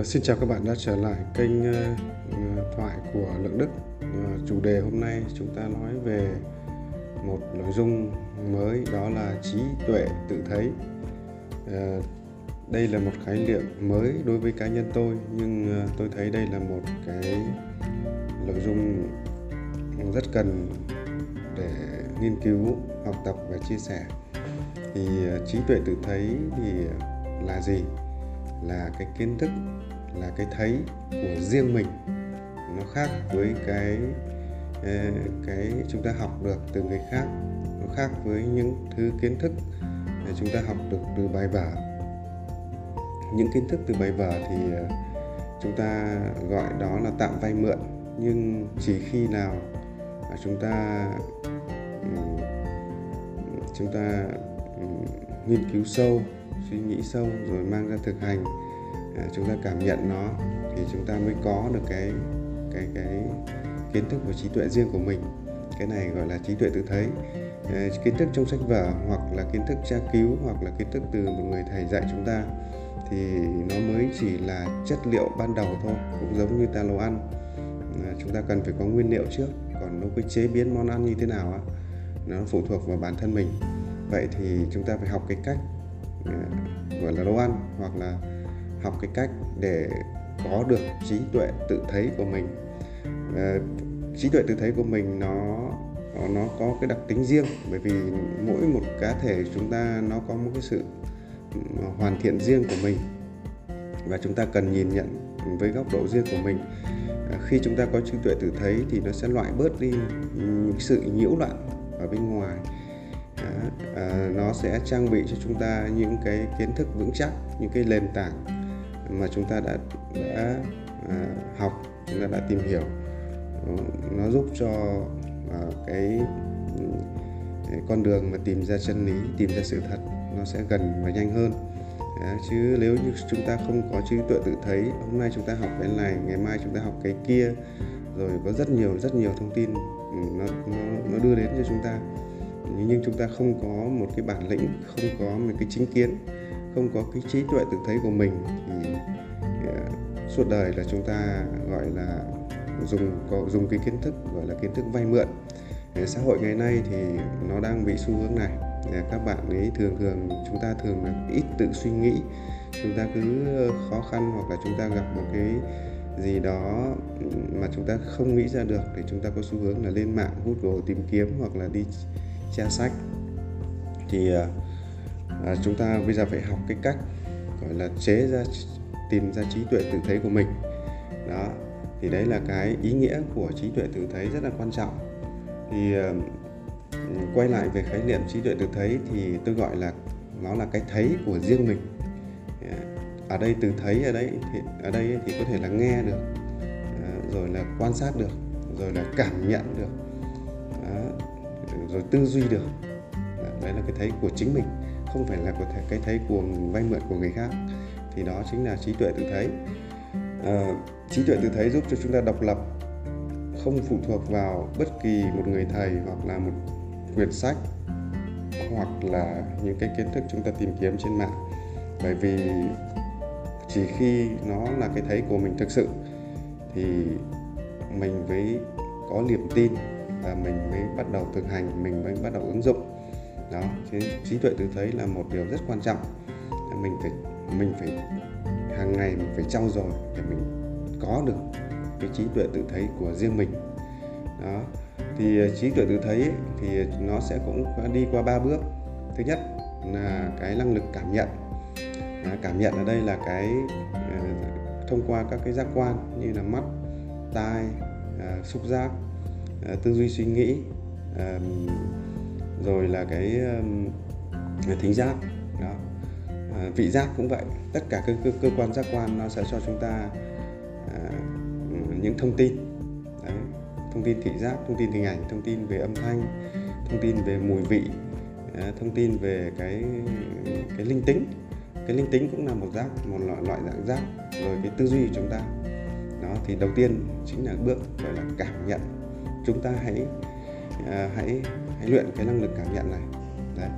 Uh, xin chào các bạn đã trở lại kênh uh, thoại của Lượng Đức. Uh, chủ đề hôm nay chúng ta nói về một nội dung mới đó là trí tuệ tự thấy. Uh, đây là một khái niệm mới đối với cá nhân tôi nhưng uh, tôi thấy đây là một cái nội dung rất cần để nghiên cứu, học tập và chia sẻ. Thì uh, trí tuệ tự thấy thì là gì? là cái kiến thức là cái thấy của riêng mình. Nó khác với cái ờ, cái chúng ta học được từ người khác. Nó khác với những thứ kiến thức chúng ta học được từ bài vở. Những kiến thức từ bài vở thì ờ, chúng ta gọi đó là tạm vay mượn. Nhưng chỉ khi nào mà chúng ta chúng ta nghiên cứu sâu, suy nghĩ sâu rồi mang ra thực hành À, chúng ta cảm nhận nó thì chúng ta mới có được cái cái cái kiến thức và trí tuệ riêng của mình. Cái này gọi là trí tuệ tự thấy. À, kiến thức trong sách vở hoặc là kiến thức tra cứu hoặc là kiến thức từ một người thầy dạy chúng ta thì nó mới chỉ là chất liệu ban đầu thôi, cũng giống như ta nấu ăn. À, chúng ta cần phải có nguyên liệu trước, còn nấu cái chế biến món ăn như thế nào á, nó phụ thuộc vào bản thân mình. Vậy thì chúng ta phải học cái cách gọi là nấu ăn hoặc là học cái cách để có được trí tuệ tự thấy của mình. À, trí tuệ tự thấy của mình nó nó có cái đặc tính riêng bởi vì mỗi một cá thể chúng ta nó có một cái sự ừ, hoàn thiện riêng của mình. Và chúng ta cần nhìn nhận với góc độ riêng của mình. À, khi chúng ta có trí tuệ tự thấy thì nó sẽ loại bớt đi những sự nhiễu loạn ở bên ngoài. À, nó sẽ trang bị cho chúng ta những cái kiến thức vững chắc những cái nền tảng mà chúng ta đã đã à, học chúng ta đã tìm hiểu. Ờ, nó giúp cho à, cái, ừ, cái con đường mà tìm ra chân lý tìm ra sự thật nó sẽ gần và nhanh hơn. À, chứ nếu như chúng ta không có trí tuệ tự thấy hôm nay chúng ta học cái này ngày mai chúng ta học cái kia rồi có rất nhiều rất nhiều thông tin ừ, nó nó, nó đưa đến cho chúng ta. Nhưng chúng ta không có một cái bản lĩnh không có một cái chính kiến không có cái trí tuệ tự thấy của mình thì uh, suốt đời là chúng ta gọi là dùng có dùng cái kiến thức gọi là kiến thức vay mượn. Ờ, xã hội ngày nay thì nó đang bị xu hướng này. Ờ, các bạn ấy thường thường chúng ta thường là ít tự suy nghĩ chúng ta cứ khó khăn hoặc là chúng ta gặp một cái gì đó mà chúng ta không nghĩ ra được thì chúng ta có xu hướng là lên mạng Google tìm kiếm hoặc là đi tra sách. Thì à, chúng ta bây giờ phải học cái cách gọi là chế ra tìm ra trí tuệ tự thấy của mình. Đó thì đấy là cái ý nghĩa của trí tuệ tự thấy rất là quan trọng. Thì ờ, quay lại về khái niệm trí tuệ tự thấy thì tôi gọi là nó là cái thấy của riêng mình. Dạ, ở đây từ thấy ở đây thì ở đây thì có thể là nghe được ờ, rồi là quan sát được rồi là cảm nhận được đó, rồi tư duy được. Dạ, đấy là cái thấy của chính mình không phải là cái thấy của vay mượn của người khác thì đó chính là trí tuệ tự thấy. À, trí tuệ tự thấy giúp cho chúng ta độc lập không phụ thuộc vào bất kỳ một người thầy hoặc là một quyển sách hoặc là những cái kiến thức chúng ta tìm kiếm trên mạng. Bởi vì chỉ khi nó là cái thấy của mình thực sự thì mình mới có niềm tin và mình mới bắt đầu thực hành mình mới bắt đầu ứng dụng đó thế trí tuệ tự thấy là một điều rất quan trọng. Mình phải mình phải hàng ngày mình phải trau dồi để mình có được cái trí tuệ tự thấy của riêng mình. Đó thì ờ, trí tuệ tự thấy ấy, thì nó sẽ cũng đi qua ba bước. Thứ nhất là cái năng lực cảm nhận. À, cảm nhận ở đây là cái ờ, thông qua các cái giác quan như là mắt tai à, xúc giác à, tư duy suy nghĩ à, rồi là cái thính giác đó. À, vị giác cũng vậy. Tất cả các cơ, cơ quan giác quan nó sẽ cho chúng ta à, những thông tin. Đấy. thông tin thị giác thông tin hình ảnh thông tin về âm thanh thông tin về mùi vị à, thông tin về cái cái linh tính. Cái linh tính cũng là một giác một loại, loại dạng giác. Rồi cái tư duy của chúng ta. Đó thì đầu tiên chính là bước gọi là cảm nhận. Chúng ta hãy hãy hãy luyện cái năng lực cảm nhận này. Đấy.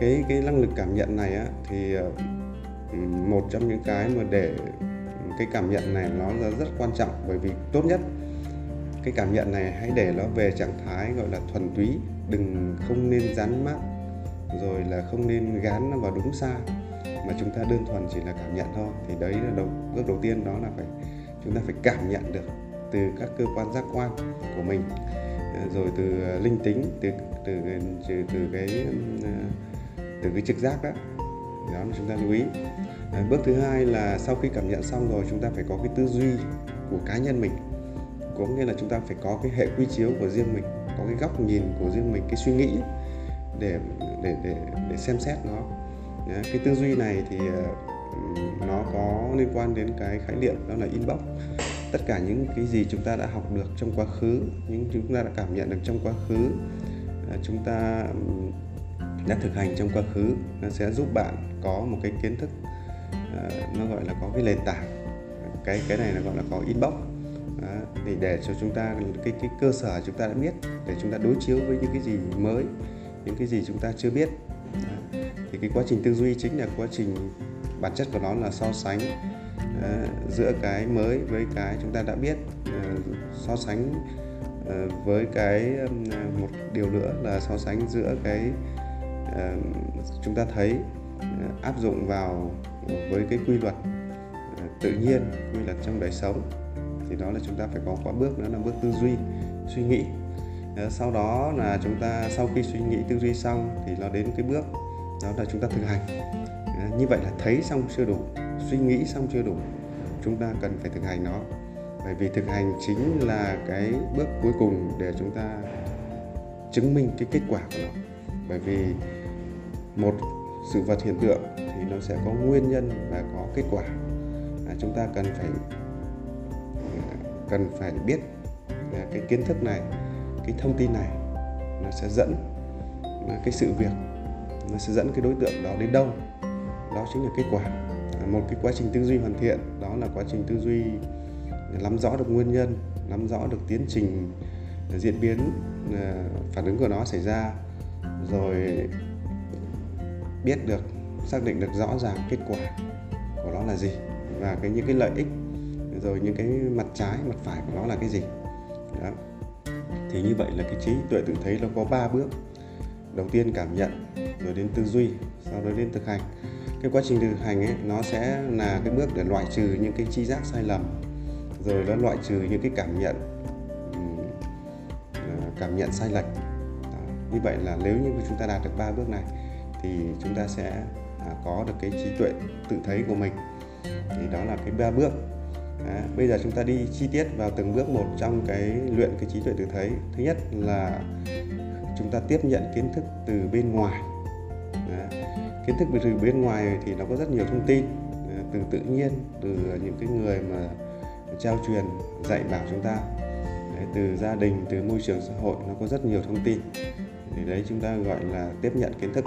Cái cái năng lực cảm nhận này á, thì ờ, một trong những cái mà để cái cảm nhận này nó là rất quan trọng bởi vì tốt nhất cái cảm nhận này hãy để nó về trạng thái gọi là thuần túy đừng không nên dán mát rồi là không nên gán nó vào đúng sai mà chúng ta đơn thuần chỉ là cảm nhận thôi thì đấy là đầu bước đầu tiên đó là phải chúng ta phải cảm nhận được từ các cơ quan giác quan của mình ờ, rồi từ ờ, linh tính từ từ từ, từ cái à, từ cái trực giác đó. Đó là chúng ta lưu ý. À, bước thứ hai là sau khi cảm nhận xong rồi chúng ta phải có cái tư duy của cá nhân mình. Có nghĩa là chúng ta phải có cái hệ quy chiếu của riêng mình có cái góc nhìn của riêng mình cái suy nghĩ để để để để xem xét nó. Cái tư duy này thì à, nó có liên quan đến cái khái niệm đó là inbox. Tất cả những cái gì chúng ta đã học được trong quá khứ những chúng ta đã cảm nhận được trong quá khứ Ờ, chúng ta đã thực hành trong quá khứ nó sẽ giúp bạn có một cái kiến thức ờ, nó gọi là có cái nền tảng cái cái này là gọi là có inbox đó, thì để cho chúng ta cái cái cơ sở chúng ta đã biết để chúng ta đối chiếu với những cái gì mới những cái gì chúng ta chưa biết đó. thì cái quá trình tư duy chính là quá trình bản chất của nó là so sánh uh, giữa cái mới với cái chúng ta đã biết uh, so sánh uh, Ờ, với cái à, một điều nữa là so sánh giữa cái chúng ta thấy ờ, áp dụng vào với cái quy luật ờ, tự nhiên, quy luật trong đời sống, thì đó là chúng ta phải có quá bước, đó là bước tư duy, suy nghĩ. Sau đó là chúng ta, sau khi suy nghĩ tư duy xong thì nó đến cái bước, đó là chúng ta thực hành. Như vậy là thấy xong chưa đủ, suy nghĩ xong chưa đủ, chúng ta cần phải thực hành nó bởi vì thực hành chính là cái bước cuối cùng để chúng ta chứng minh cái kết quả của nó. Bởi vì một sự vật hiện tượng thì nó sẽ có nguyên nhân và có kết quả. À, chúng ta cần phải cần phải biết cái kiến thức này cái thông tin này nó sẽ dẫn cái sự việc nó sẽ dẫn cái đối tượng đó đến đâu. Đó chính là kết quả. Một cái quá trình tư duy hoàn thiện đó là quá trình tư duy nắm rõ được nguyên nhân nắm rõ được tiến trình ờ, diễn biến ờ, phản ứng của nó xảy ra, rồi biết được, xác định được rõ ràng kết quả của nó là gì và cái những cái lợi ích, rồi những cái mặt trái, mặt phải của nó là cái gì. Đó. Thì như vậy là cái trí tuệ tự thấy nó có ba bước. Đầu tiên cảm nhận, rồi đến tư duy, sau đó đến thực hành. Cái quá trình thực hành ấy, nó sẽ là cái bước để loại trừ những cái chi giác sai lầm rồi nó loại trừ những cái cảm nhận à, cảm nhận sai lệch đó. như vậy là nếu như chúng ta đạt được ba bước này, thì chúng ta sẽ à, có được cái trí tuệ tự thấy của mình thì đó là cái ba bước Đó. bây giờ chúng ta đi chi tiết vào từng bước một trong cái luyện cái trí tuệ tự thấy thứ nhất là chúng ta tiếp nhận kiến thức từ bên ngoài Đó, kiến thức từ bên ngoài thì nó có rất nhiều thông tin à, từ tự nhiên, từ những cái người mà trao truyền dạy bảo chúng ta. Đấy, từ gia đình từ môi trường xã hội nó có rất nhiều thông tin. Thì đấy chúng ta gọi là tiếp nhận kiến thức.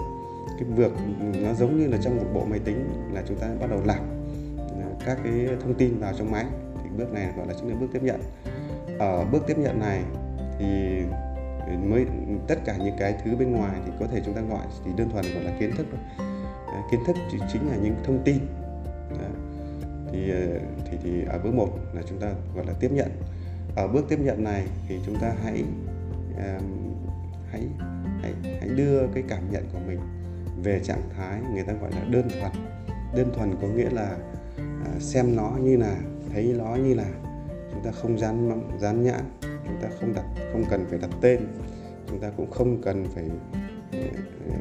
Cái việc nó giống như là trong một bộ máy tính là chúng ta bắt đầu lọc à, các cái thông tin vào trong máy. Thì bước này gọi là chính là bước tiếp nhận. Ở bước tiếp nhận này thì mới tất cả những cái thứ bên ngoài thì có thể chúng ta gọi thì đơn thuần gọi là kiến thức thôi. Kiến thức chính là những thông tin. Ờ, thì thì thì ở bước một là chúng ta gọi là tiếp nhận. Ở bước tiếp nhận này thì chúng ta hãy hãy hãy hãy đưa cái cảm nhận của mình về trạng thái người ta gọi là đơn thuần. Đơn thuần có nghĩa là uh, xem nó như là thấy nó như là chúng ta không dán dán nhãn chúng ta không đặt không cần phải đặt tên chúng ta cũng không cần phải ờ,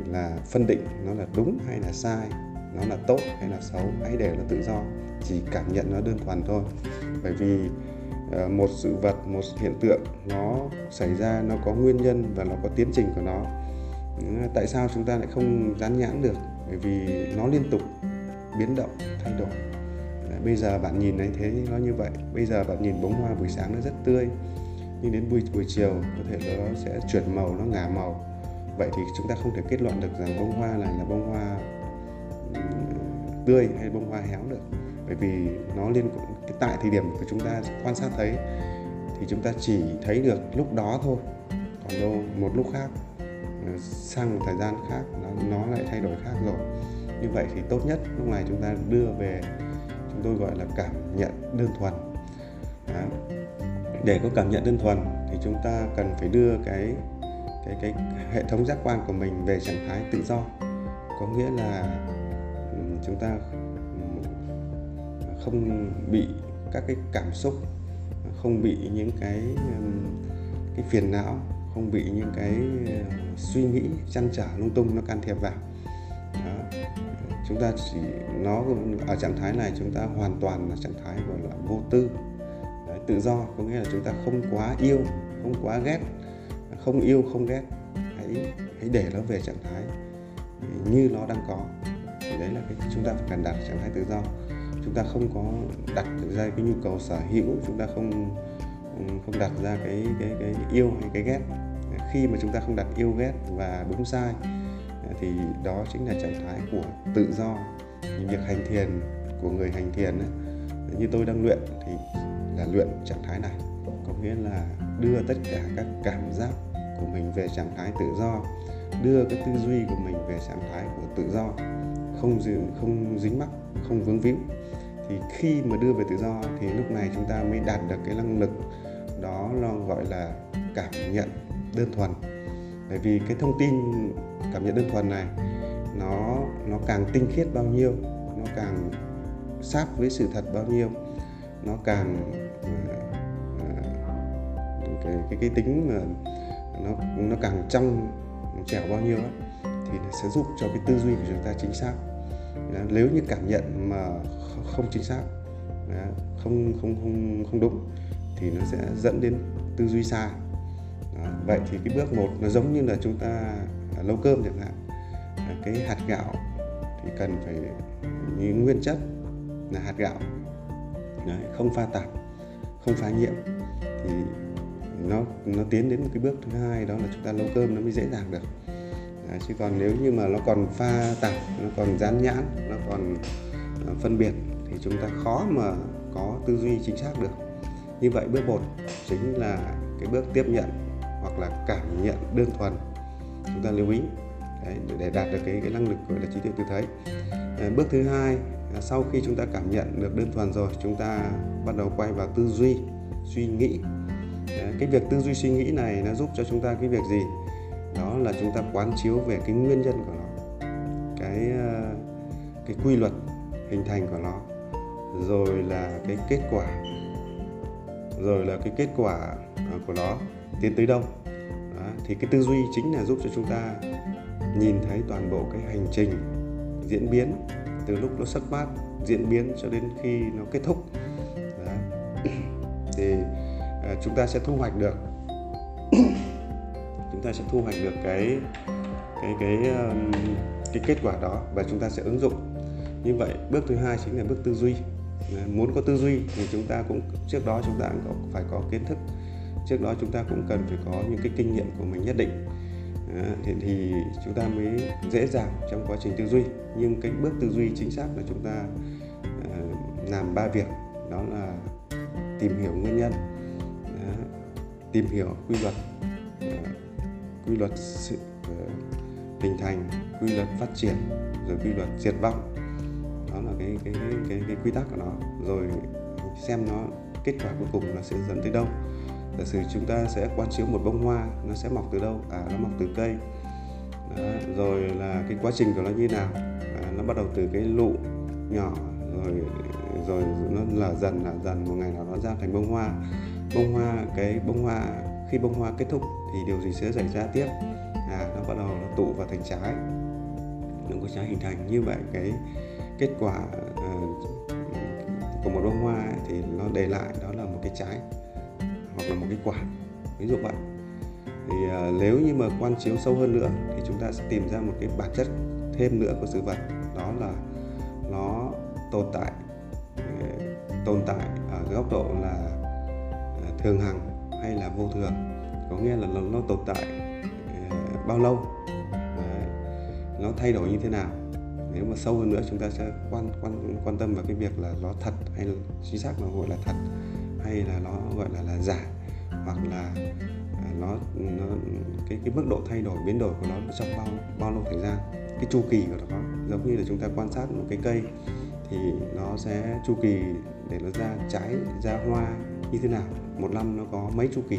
là phân định nó là đúng hay là sai nó là tốt hay là xấu hãy để nó tự do chỉ cảm nhận nó đơn thuần thôi. Bởi vì ờ, một sự vật, một hiện tượng nó xảy ra, nó có nguyên nhân và nó có tiến trình của nó. Ờ, tại sao chúng ta lại không dán nhãn được? Bởi vì nó liên tục biến động, thay đổi. Ờ, bây giờ bạn nhìn thấy thế, nó như vậy. Bây giờ bạn nhìn bông hoa buổi sáng nó rất tươi, nhưng đến buổi buổi chiều có thể nó sẽ chuyển màu, nó ngả màu. Vậy thì chúng ta không thể kết luận được rằng bông hoa này là bông hoa ừ, tươi hay bông hoa héo được bởi vì nó liên tại thời điểm của chúng ta quan sát thấy, thì chúng ta chỉ thấy được lúc đó thôi. Còn đâu, một lúc khác ờ, sang một thời gian khác, nó nó lại thay đổi khác rồi. Như vậy thì tốt nhất lúc này chúng ta đưa về, chúng tôi gọi là cảm nhận đơn thuần. Đó. để có cảm nhận đơn thuần thì chúng ta cần phải đưa cái cái cái hệ thống giác quan của mình về trạng thái tự do. Có nghĩa là ừ, chúng ta không bị các cái cảm xúc không bị những cái cái phiền não không bị những cái ờ, suy nghĩ chăn trở lung tung nó can thiệp vào. Đó. chúng ta chỉ nó ở trạng thái này chúng ta hoàn toàn là trạng thái gọi là vô tư. Đấy, tự do có nghĩa là chúng ta không quá yêu không quá ghét không yêu không ghét. Hãy hãy để nó về trạng thái như nó đang có. Thì đấy là cái chúng ta phải cần đạt trạng thái tự do chúng ta không có đặt ra cái nhu cầu sở hữu, chúng ta không ừ, không đặt ra cái cái cái yêu hay cái ghét. Khi mà chúng ta không đặt yêu, ghét và đúng sai, thì đó chính là trạng thái của tự do. Việc hành thiền của người hành thiền như tôi đang luyện thì là luyện trạng thái này, có nghĩa là đưa tất cả các cảm giác của mình về trạng thái tự do đưa cái tư duy của mình về trạng thái của tự do không không dính mắc không vướng víu thì khi mà đưa về tự do thì lúc này chúng ta mới đạt được cái năng lực đó nó gọi là cảm nhận đơn thuần. Bởi vì cái thông tin cảm nhận đơn thuần này nó nó càng tinh khiết bao nhiêu nó càng sát với sự thật bao nhiêu nó càng ờ, ờ, cái, cái cái tính mà nó nó càng trong trẻ bao nhiêu ấy, thì nó sẽ giúp cho cái tư duy của chúng ta chính xác. Nếu như cảm nhận mà không chính xác không không không không đúng thì nó sẽ dẫn đến tư duy sai. Vậy thì cái bước một nó giống như là chúng ta à, nấu cơm chẳng hạn. Cái hạt gạo thì cần phải những nguyên chất là hạt gạo. Đấy, không pha tạp không pha nhiễm thì nó nó tiến đến một cái bước thứ hai đó là chúng ta nấu cơm nó mới dễ dàng được. Đấy, chứ còn nếu như mà nó còn pha tạp nó còn dán nhãn nó còn ờ, phân biệt thì chúng ta khó mà có tư duy chính xác được. Như vậy bước một chính là cái bước tiếp nhận hoặc là cảm nhận đơn thuần. Chúng ta lưu ý Đấy, để đạt được cái, cái năng lực gọi là trí tuệ tự thấy ờ, bước thứ hai à, sau khi chúng ta cảm nhận được đơn thuần rồi chúng ta bắt đầu quay vào tư duy suy nghĩ cái việc tư duy suy nghĩ này nó giúp cho chúng ta cái việc gì? Đó là chúng ta quán chiếu về cái nguyên nhân của nó cái ờ, cái quy luật hình thành của nó rồi là cái kết quả rồi là cái kết quả ờ, của nó tiến tới đâu. Đó, thì cái tư duy chính là giúp cho chúng ta nhìn thấy toàn bộ cái hành trình diễn biến từ lúc nó xuất phát diễn biến cho đến khi nó kết thúc chúng ta sẽ thu hoạch được. Chúng ta sẽ thu hoạch được cái cái cái um, cái kết quả đó và chúng ta sẽ ứng dụng. Như vậy bước thứ hai chính là bước tư duy. Muốn có tư duy thì chúng ta cũng trước đó chúng ta cũng phải có kiến thức. Trước đó chúng ta cũng cần phải có những cái kinh nghiệm của mình nhất định. Thì, thì chúng ta mới dễ dàng trong quá trình tư duy. Nhưng cái bước tư duy chính xác là chúng ta ờ, làm ba việc. Đó là tìm hiểu nguyên nhân tìm hiểu quy luật ờ, quy luật sự ờ, hình thành quy luật phát triển rồi quy luật diệt vong đó là cái cái cái cái, cái quy tắc của nó. Rồi xem nó kết quả cuối cùng nó sẽ dẫn tới đâu. Giả sử chúng ta sẽ quan chiếu một bông hoa nó sẽ mọc từ đâu? À nó mọc từ cây. Đó, rồi là cái quá trình của nó như nào? À, nó bắt đầu từ cái lụ nhỏ rồi rồi nó là dần là dần một ngày nào nó ra thành bông hoa bông hoa cái bông hoa khi bông hoa kết thúc thì điều gì sẽ xảy ra tiếp? À nó bắt đầu nó tụ vào thành trái. Nó có trái hình thành như vậy. Cái kết quả uh, của một bông hoa ấy, thì nó để lại đó là một cái trái hoặc là một cái quả. Ví dụ vậy. Thì uh, nếu như mà quan chiếu sâu hơn nữa thì chúng ta sẽ tìm ra một cái bản chất thêm nữa của sự vật. Đó là nó tồn tại uh, tồn tại ở góc độ là thường hằng hay là vô thường có nghĩa là nó, nó tồn tại uh, bao lâu uh, nó thay đổi như thế nào. Nếu mà sâu hơn nữa chúng ta sẽ quan quan quan tâm vào cái việc là nó thật hay là chính xác nó gọi là thật hay là nó gọi là là giả hoặc là ờ, nó nó cái cái mức độ thay đổi biến đổi của nó trong bao bao lâu thời gian. Cái chu kỳ của nó giống như là chúng ta quan sát một cái cây thì nó sẽ chu kỳ để nó ra trái ra hoa như thế nào. Một năm nó có mấy chu kỳ.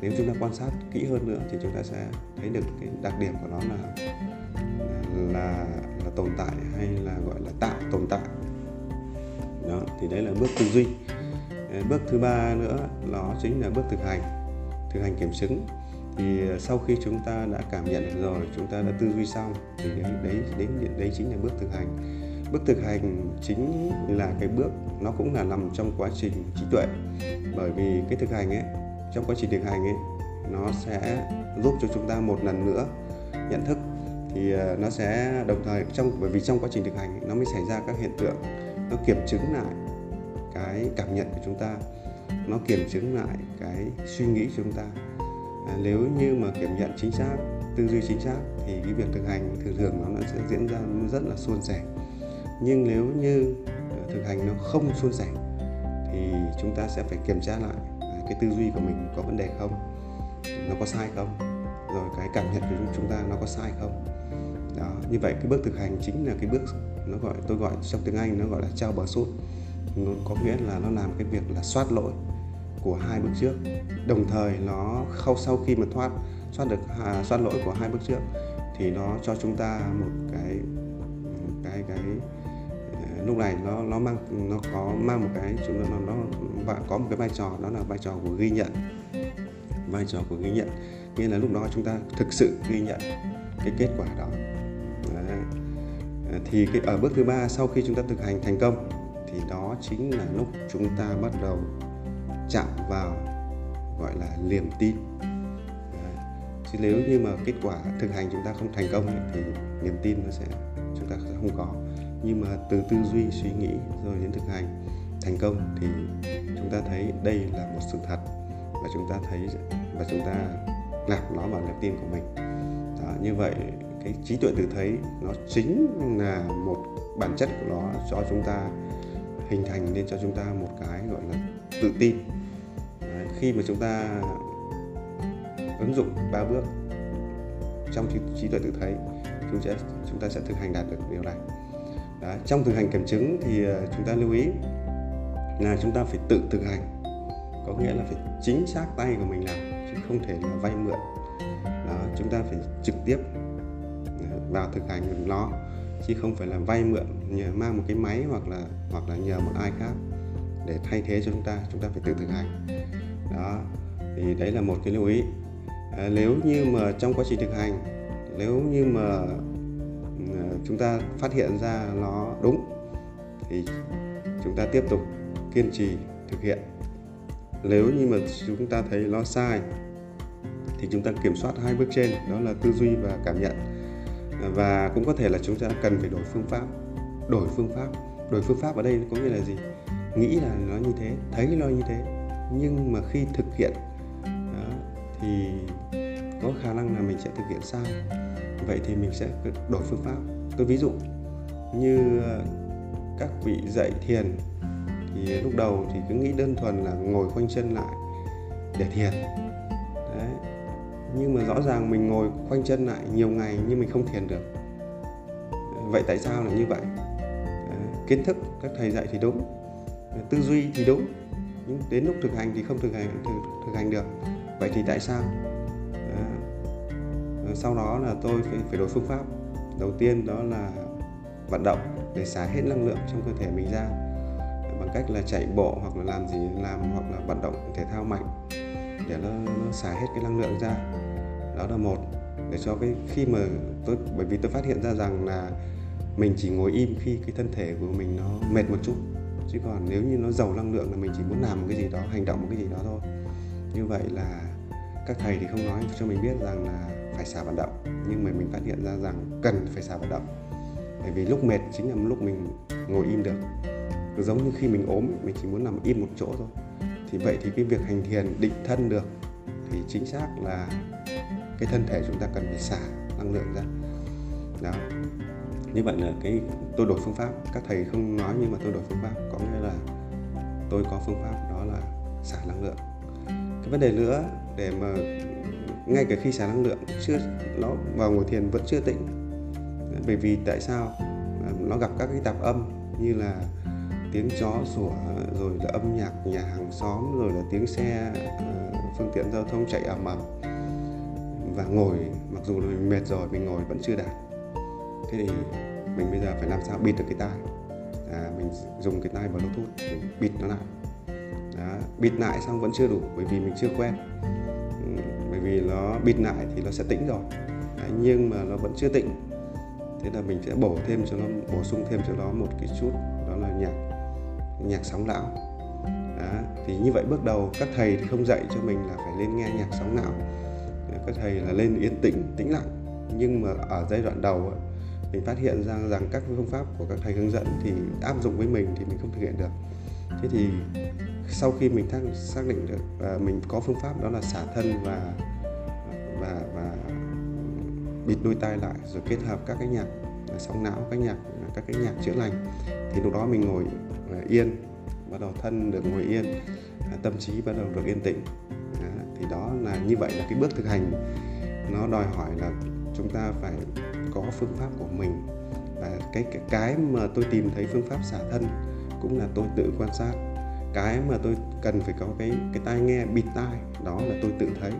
Nếu chúng ta quan sát kỹ hơn nữa thì chúng ta sẽ thấy được cái đặc điểm của nó là là là tồn tại hay là gọi là tạo tồn tại. Đó, thì đấy là bước tư duy. Ờ, bước thứ ba nữa nó chính là bước thực hành thực hành kiểm chứng. Thì ờ, sau khi chúng ta đã cảm nhận được rồi, chúng ta đã tư duy xong thì đấy đấy đấy đấy chính là bước thực hành bước thực hành chính là cái bước nó cũng là nằm trong quá trình trí tuệ. Bởi vì cái thực hành ấy trong quá trình thực hành ấy nó sẽ giúp cho chúng ta một lần nữa nhận thức. Thì ờ, nó sẽ đồng thời trong bởi vì trong quá trình thực hành ấy, nó mới xảy ra các hiện tượng. Nó kiểm chứng lại cái cảm nhận của chúng ta. Nó kiểm chứng lại cái suy nghĩ của chúng ta. À, nếu như mà kiểm nhận chính xác tư duy chính xác thì cái việc thực hành thường thường nó sẽ diễn ra rất là suôn sẻ nhưng nếu như ờ, thực hành nó không suôn sẻ thì chúng ta sẽ phải kiểm tra lại à, cái tư duy của mình có vấn đề không nó có sai không rồi cái cảm nhận của chúng ta nó có sai không. Đó như vậy cái bước thực hành chính là cái bước nó gọi tôi gọi trong tiếng anh nó gọi là trao bờ sút. Nó có nghĩa là nó làm cái việc là soát lỗi của hai bước trước. Đồng thời nó khâu sau khi mà thoát soát được à, soát lỗi của hai bước trước thì nó cho chúng ta một cái cái cái lúc này nó nó mang, nó có mang một cái chúng nó nó và có một cái vai trò, đó là vai trò của ghi nhận. Vai trò của ghi nhận. Nghĩa là lúc đó chúng ta thực sự ghi nhận cái kết quả đó. Đấy. Ờ, thì cái, ở bước thứ ba, sau khi chúng ta thực hành thành công, thì đó chính là lúc chúng ta bắt đầu chạm vào, gọi là, niềm tin. Đấy. chứ nếu như mà kết quả thực hành chúng ta không thành công thì niềm tin nó sẽ, chúng ta sẽ không có nhưng mà từ tư duy suy nghĩ rồi đến thực hành thành công thì chúng ta thấy đây là một sự thật và chúng ta thấy và chúng ta nạp nó vào niềm tin của mình. Đó, như vậy cái trí tuệ tự thấy nó chính là một bản chất của nó cho chúng ta hình thành nên cho chúng ta một cái gọi là tự tin. Đấy, khi mà chúng ta ứng dụng ba bước trong trí, trí tuệ tự thấy chúng sẽ chúng ta sẽ thực hành đạt được điều này. Đó, trong thực hành kiểm chứng thì ờ, chúng ta lưu ý là chúng ta phải tự thực hành. Có nghĩa là phải chính xác tay của mình làm chứ không thể là vay mượn. Đó, chúng ta phải trực tiếp ờ, vào thực hành nó chứ không phải là vay mượn nhờ mang một cái máy hoặc là hoặc là nhờ một ai khác để thay thế cho chúng ta. Chúng ta phải tự thực hành. Đó thì đấy là một cái lưu ý. À, nếu như mà trong quá trình thực hành nếu như mà chúng ta phát hiện ra nó đúng thì chúng ta tiếp tục kiên trì thực hiện. Nếu như mà chúng ta thấy nó sai thì chúng ta kiểm soát hai bước trên đó là tư duy và cảm nhận. Và cũng có thể là chúng ta cần phải đổi phương pháp đổi phương pháp. Đổi phương pháp ở đây có nghĩa là gì? Nghĩ là nó như thế thấy nó như thế. Nhưng mà khi thực hiện đó, thì có khả năng là mình sẽ thực hiện sai. Vậy thì mình sẽ đổi phương pháp tôi ví dụ như các vị dạy thiền thì lúc đầu thì cứ nghĩ đơn thuần là ngồi khoanh chân lại để thiền. Đấy. Nhưng mà rõ ràng mình ngồi khoanh chân lại nhiều ngày nhưng mình không thiền được. Vậy tại sao là như vậy? Đấy, kiến thức các thầy dạy thì đúng tư duy thì đúng nhưng đến lúc thực hành thì không thực hành thực, thực hành được. Vậy thì tại sao? Đấy. sau đó là tôi phải, phải đổi phương pháp đầu tiên đó là vận động để xả hết năng lượng trong cơ thể mình ra. Bằng cách là chạy bộ hoặc là làm gì làm hoặc là vận động thể thao mạnh để nó, nó xả hết cái năng lượng ra. Đó là một để cho cái khi mà tôi bởi vì tôi phát hiện ra rằng là mình chỉ ngồi im khi cái thân thể của mình nó mệt một chút. Chứ còn nếu như nó giàu năng lượng là mình chỉ muốn làm một cái gì đó hành động một cái gì đó thôi. Như vậy là các thầy thì không nói cho mình biết rằng là phải xả vận động. Nhưng mà mình phát hiện ra rằng cần phải xả vận động. Bởi vì lúc mệt chính là lúc mình ngồi im được. Giống như khi mình ốm, mình chỉ muốn nằm im một chỗ thôi. Thì vậy thì cái việc hành thiền, định thân được, thì chính xác là cái thân thể chúng ta cần phải xả năng lượng ra. Đó. Như vậy là cái tôi đổi phương pháp. Các thầy không nói nhưng mà tôi đổi phương pháp. Có nghĩa là tôi có phương pháp đó là xả năng lượng. Cái vấn đề nữa để mà ngay cả khi xả năng lượng chưa nó vào ngồi thiền vẫn chưa tĩnh. Bởi vì tại sao? À, nó gặp các cái tạp âm như là tiếng chó sủa rồi là âm nhạc nhà hàng xóm rồi là tiếng xe à, phương tiện giao thông chạy ầm ầm. Và ngồi mặc dù là mình mệt rồi mình ngồi vẫn chưa đạt. Thế thì mình bây giờ phải làm sao bịt được cái tai? À, mình dùng cái tai bluetooth mình bịt nó lại. Đó, bịt lại xong vẫn chưa đủ bởi vì mình chưa quen vì nó bịt lại thì nó sẽ tĩnh rồi. Đấy, nhưng mà nó vẫn chưa tĩnh. Thế là mình sẽ bổ thêm cho nó bổ sung thêm cho nó một cái chút đó là nhạc nhạc sóng não. Đó. thì như vậy bước đầu các thầy thì không dạy cho mình là phải lên nghe nhạc sóng não. Các thầy là lên yên tĩnh tĩnh lặng. Nhưng mà ở giai đoạn đầu mình phát hiện ra rằng các phương pháp của các thầy hướng dẫn thì áp dụng với mình thì mình không thực hiện được. Thế thì sau khi mình xác định được à, mình có phương pháp đó là xả thân và và và bịt đôi tai lại rồi kết hợp các cái nhạc à, sóng não các nhạc à, các cái nhạc chữa lành. Thì lúc đó mình ngồi à, yên bắt đầu thân được ngồi yên tâm trí bắt đầu được yên tĩnh. Thì đó là như vậy là cái bước thực hành. Nó đòi hỏi là chúng ta phải có phương pháp của mình. Và cái cái, cái mà tôi tìm thấy phương pháp xả thân cũng là tôi tự quan sát. Cái mà tôi cần phải có cái cái tai nghe bịt tai đó là tôi tự thấy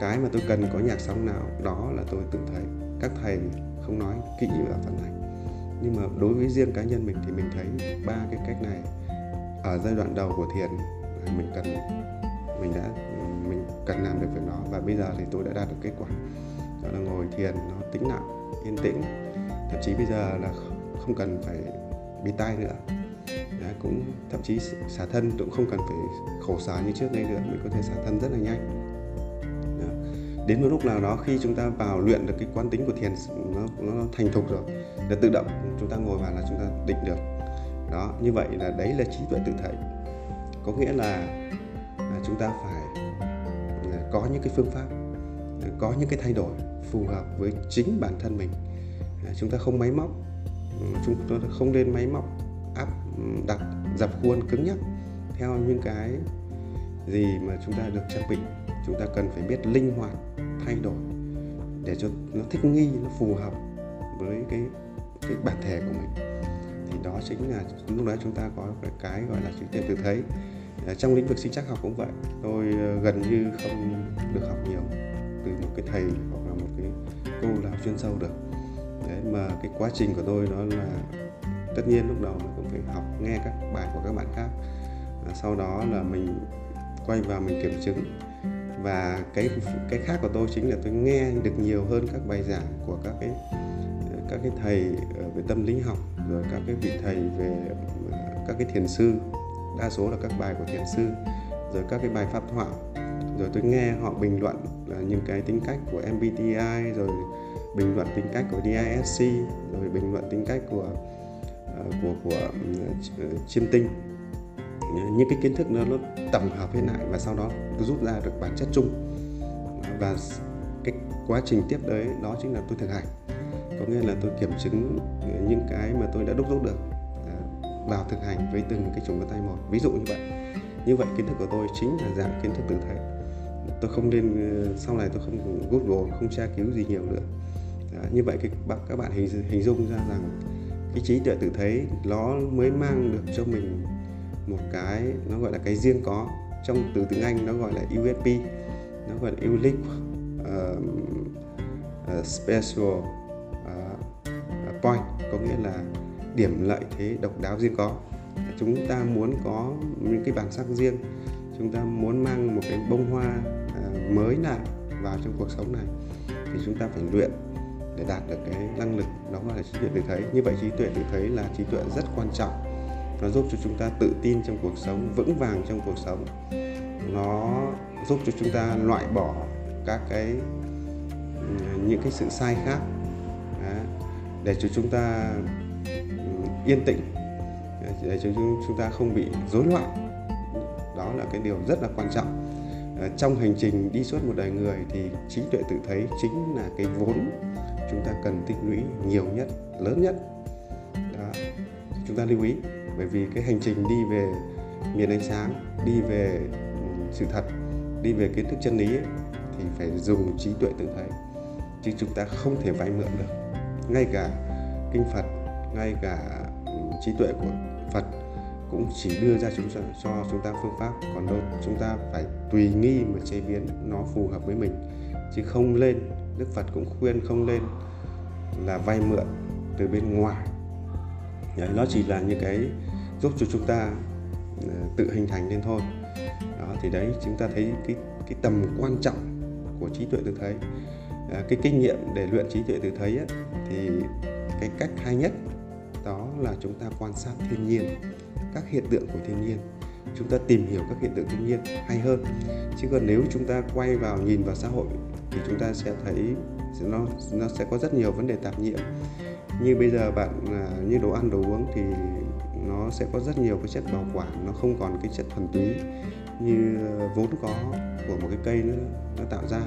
cái mà tôi cần có nhạc sóng nào đó là tôi tự thấy. Các thầy không nói kỹ ở phần này. Nhưng mà đối với riêng cá nhân mình thì mình thấy ba cái cách này ở giai đoạn đầu của thiền mình cần mình đã mình cần làm được việc đó. Và bây giờ thì tôi đã đạt được kết quả. Đó là ngồi thiền nó tĩnh lặng yên tĩnh. Thậm chí bây giờ là không cần phải bị tai nữa. Đấy, cũng thậm chí xả thân cũng không cần phải khổ sở như trước đây nữa. Mình có thể xả thân rất là nhanh đến một lúc nào đó khi chúng ta vào luyện được cái quán tính của thiền nó, nó thành thục rồi là tự động chúng ta ngồi vào là chúng ta định được. Đó như vậy là đấy là trí tuệ tự thấy có nghĩa là, là chúng ta phải à, có những cái phương pháp có những cái thay đổi phù hợp với chính bản thân mình. À, chúng ta không máy móc chúng ta không nên máy móc áp đặt dập khuôn cứng nhắc theo những cái gì mà chúng ta được trang bị. Chúng ta cần phải biết linh hoạt thay đổi để cho nó thích nghi nó phù hợp với cái cái bản thể của mình. Thì đó chính là lúc đó chúng ta có cái, cái gọi là trí tuệ tự thấy trong lĩnh vực sinh chắc học cũng vậy. Tôi ờ, gần như không được học nhiều từ một cái thầy hoặc là một cái cô nào chuyên sâu được. Đấy mà cái quá trình của tôi đó là tất nhiên lúc đầu mình cũng phải học nghe các bài của các bạn khác. Ờ, sau đó là mình quay vào mình kiểm chứng và cái cái khác của tôi chính là tôi nghe được nhiều hơn các bài giảng của các cái các cái thầy về tâm lý học, rồi các cái vị thầy về, các cái thiền sư, đa số là các bài của thiền sư, rồi các cái bài pháp thoại. Rồi tôi nghe họ bình luận là những cái tính cách của MBTI rồi bình luận tính cách của DISC rồi bình luận tính cách của ờ, của của ừ, chiêm tinh những cái kiến thức nó, nó tổng hợp hết lại và sau đó tôi rút ra được bản chất chung. Và cái quá trình tiếp đấy đó chính là tôi thực hành. Có nghĩa là tôi kiểm chứng ờ, những cái mà tôi đã đúc rút được à, vào thực hành với từng cái chủng bàn tay một. Ví dụ như vậy. Như vậy kiến thức của tôi chính là dạng kiến thức tự thể tôi không nên ờ, sau này tôi không google không tra cứu gì nhiều nữa. À, như vậy cái, các bạn hình hình dung ra rằng cái trí tuệ tự thấy nó mới mang được cho mình một cái nó gọi là cái riêng có. Trong từ tiếng Anh nó gọi là USP nó gọi là unique uh, uh, special uh, point có nghĩa là điểm lợi thế độc đáo riêng có. Chúng ta muốn có những cái bản sắc riêng chúng ta muốn mang một cái bông hoa uh, mới lại vào trong cuộc sống này thì chúng ta phải luyện để đạt được cái năng lực đó là trí tuệ tự thấy. Như vậy trí tuệ tự thấy là trí tuệ rất quan trọng nó giúp cho chúng ta tự tin trong cuộc sống, vững vàng trong cuộc sống. Nó giúp cho chúng ta loại bỏ các cái những cái sự sai khác. Để cho chúng ta yên tĩnh. Để cho chúng ta không bị rối loạn. Đó là cái điều rất là quan trọng. Ờ, trong hành trình đi suốt một đời người thì trí tuệ tự thấy chính là cái vốn chúng ta cần tích lũy nhiều nhất, lớn nhất. Đó. chúng ta lưu ý bởi vì cái hành trình đi về miền ánh sáng đi về ừ, sự thật đi về kiến thức chân lý ấy, thì phải dùng trí tuệ tự thấy. Chứ chúng ta không thể vay mượn được. Ngay cả kinh phật ngay cả ừ, trí tuệ của Phật cũng chỉ đưa ra chúng cho chúng ta phương pháp. Còn đâu chúng ta phải tùy nghi mà chế biến nó phù hợp với mình. Chứ không lên Đức Phật cũng khuyên không lên là vay mượn từ bên ngoài. Đấy, nó chỉ là những cái giúp cho chúng ta ờ, tự hình thành lên thôi. Đó thì đấy chúng ta thấy cái cái tầm quan trọng của trí tuệ tự thấy. À, cái kinh nghiệm để luyện trí tuệ tự thấy ấy, thì cái cách hay nhất đó là chúng ta quan sát thiên nhiên các hiện tượng của thiên nhiên. Chúng ta tìm hiểu các hiện tượng thiên nhiên hay hơn. Chứ còn nếu chúng ta quay vào nhìn vào xã hội thì chúng ta sẽ thấy nó nó sẽ có rất nhiều vấn đề tạp nhiễm. Như bây giờ bạn à, như đồ ăn đồ uống thì nó sẽ có rất nhiều cái chất bảo quản nó không còn cái chất thuần túy như vốn có của một cái cây nữa nó tạo ra.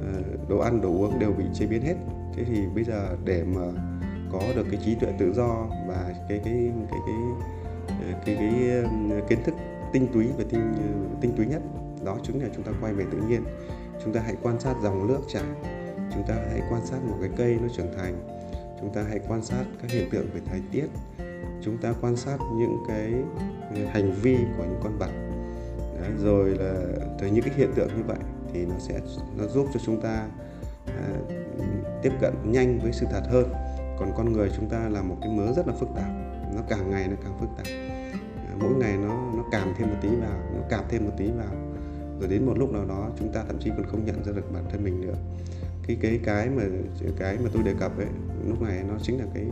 Ờ, đồ ăn đồ uống đều bị chế biến hết. Thế thì bây giờ để mà có được cái trí tuệ tự do và cái cái cái cái ờ, cái cái, cái kiến thức tinh túy và tinh tinh túy nhất đó chính là chúng ta quay về tự nhiên. Chúng ta hãy quan sát dòng nước chảy. Chúng ta hãy quan sát một cái cây nó trưởng thành. Chúng ta hãy quan sát các hiện tượng về thời tiết chúng ta quan sát những cái hành vi của những con vật. Đấy, rồi là từ những cái hiện tượng như vậy thì nó sẽ nó giúp cho chúng ta à, tiếp cận nhanh với sự thật hơn. Còn con người chúng ta là một cái mớ rất là phức tạp. Nó càng ngày nó càng phức tạp. À, mỗi ngày nó nó cảm thêm một tí vào nó cảm thêm một tí vào. Rồi đến một lúc nào đó chúng ta thậm chí còn không nhận ra được bản thân mình nữa. Cái cái cái mà cái mà tôi đề cập ấy lúc này nó chính là cái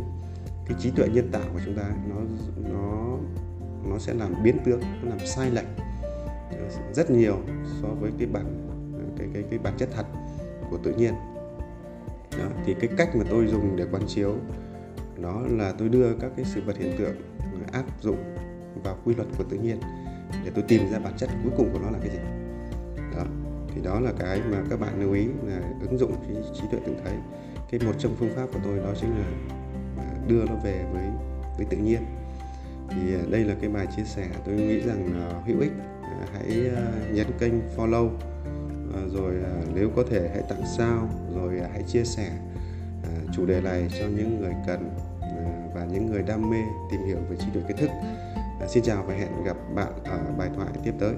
cái trí tuệ nhân tạo của chúng ta nó nó nó sẽ làm biến tướng nó làm sai lệch ờ, rất nhiều so với cái bản cái cái cái bản chất thật của tự nhiên. Đó, thì cái cách mà tôi dùng để quán chiếu đó là tôi đưa các cái sự vật hiện tượng ờ, áp dụng vào quy luật của tự nhiên để tôi tìm ra bản chất cuối cùng của nó là cái gì. Đó thì đó là cái mà các bạn lưu ý là ứng dụng cái trí tuệ tự thấy. Cái một trong phương pháp của tôi đó chính là đưa nó về với với tự nhiên. Thì à, đây là cái bài chia sẻ tôi nghĩ rằng là hữu ích uh, hãy à, nhấn kênh follow rồi nếu có thể hãy tặng sao rồi hãy chia sẻ chủ đề này cho những người cần và những người đam mê tìm hiểu về trí tuệ kiến thức. Xin chào và hẹn gặp bạn ở bài thoại tiếp tới.